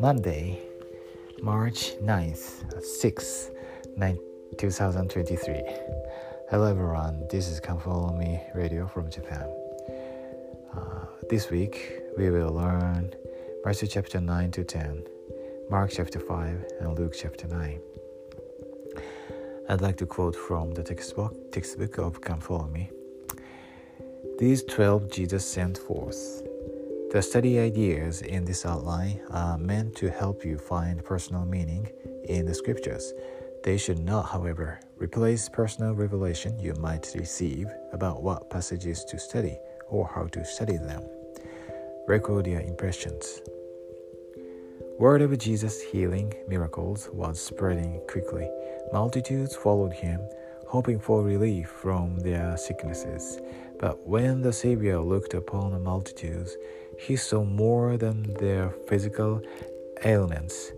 Monday, March 9th, 6th, 2023. Hello everyone, this is Come Follow Me Radio from Japan. Uh, this week we will learn Matthew chapter 9 to 10, Mark chapter 5, and Luke chapter 9. I'd like to quote from the textbook, textbook of Come Follow Me. These twelve Jesus sent forth the study ideas in this outline are meant to help you find personal meaning in the scriptures. They should not, however, replace personal revelation you might receive about what passages to study or how to study them. Record your impressions. Word of Jesus' healing miracles was spreading quickly. Multitudes followed him, hoping for relief from their sicknesses. But when the Savior looked upon the multitudes, he saw more than their physical ailments.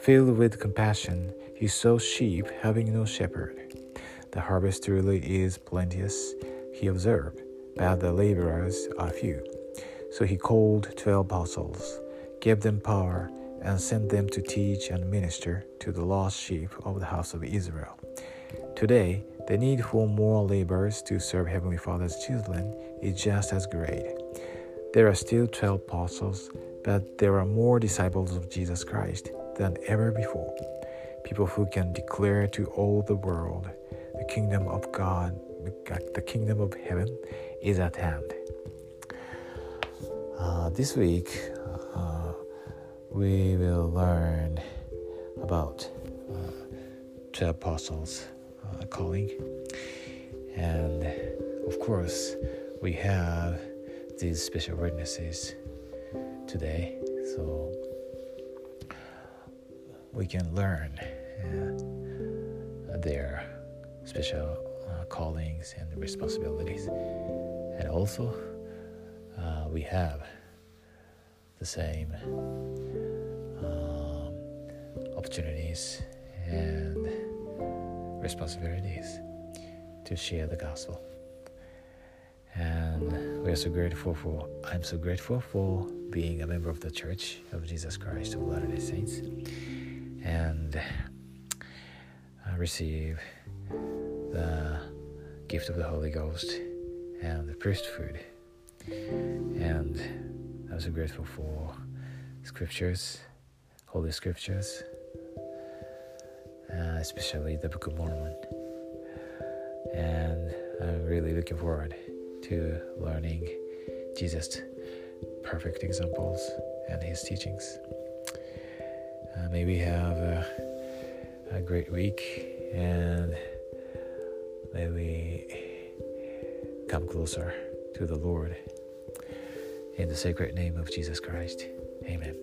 Filled with compassion, he saw sheep having no shepherd. The harvest really is plenteous, he observed, but the laborers are few. So he called twelve apostles, gave them power, and sent them to teach and minister to the lost sheep of the house of Israel. Today, the need for more laborers to serve Heavenly Father's children is just as great. There are still 12 apostles, but there are more disciples of Jesus Christ than ever before. People who can declare to all the world the kingdom of God, the kingdom of heaven is at hand. Uh, this week, uh, we will learn about uh, 12 apostles uh, calling, and of course, we have these special witnesses today. So we can learn uh, their special uh, callings and responsibilities. And also uh, we have the same um, opportunities and responsibilities to share the gospel. And we are so grateful for i'm so grateful for being a member of the church of jesus christ of latter-day saints. And I receive the gift of the holy ghost and the priesthood. And i'm so grateful for scriptures holy scriptures especially the book of mormon and i'm really looking forward to learning Jesus' perfect examples and his teachings. Uh, may we have a, a great week and may we come closer to the Lord. In the sacred name of Jesus Christ. Amen.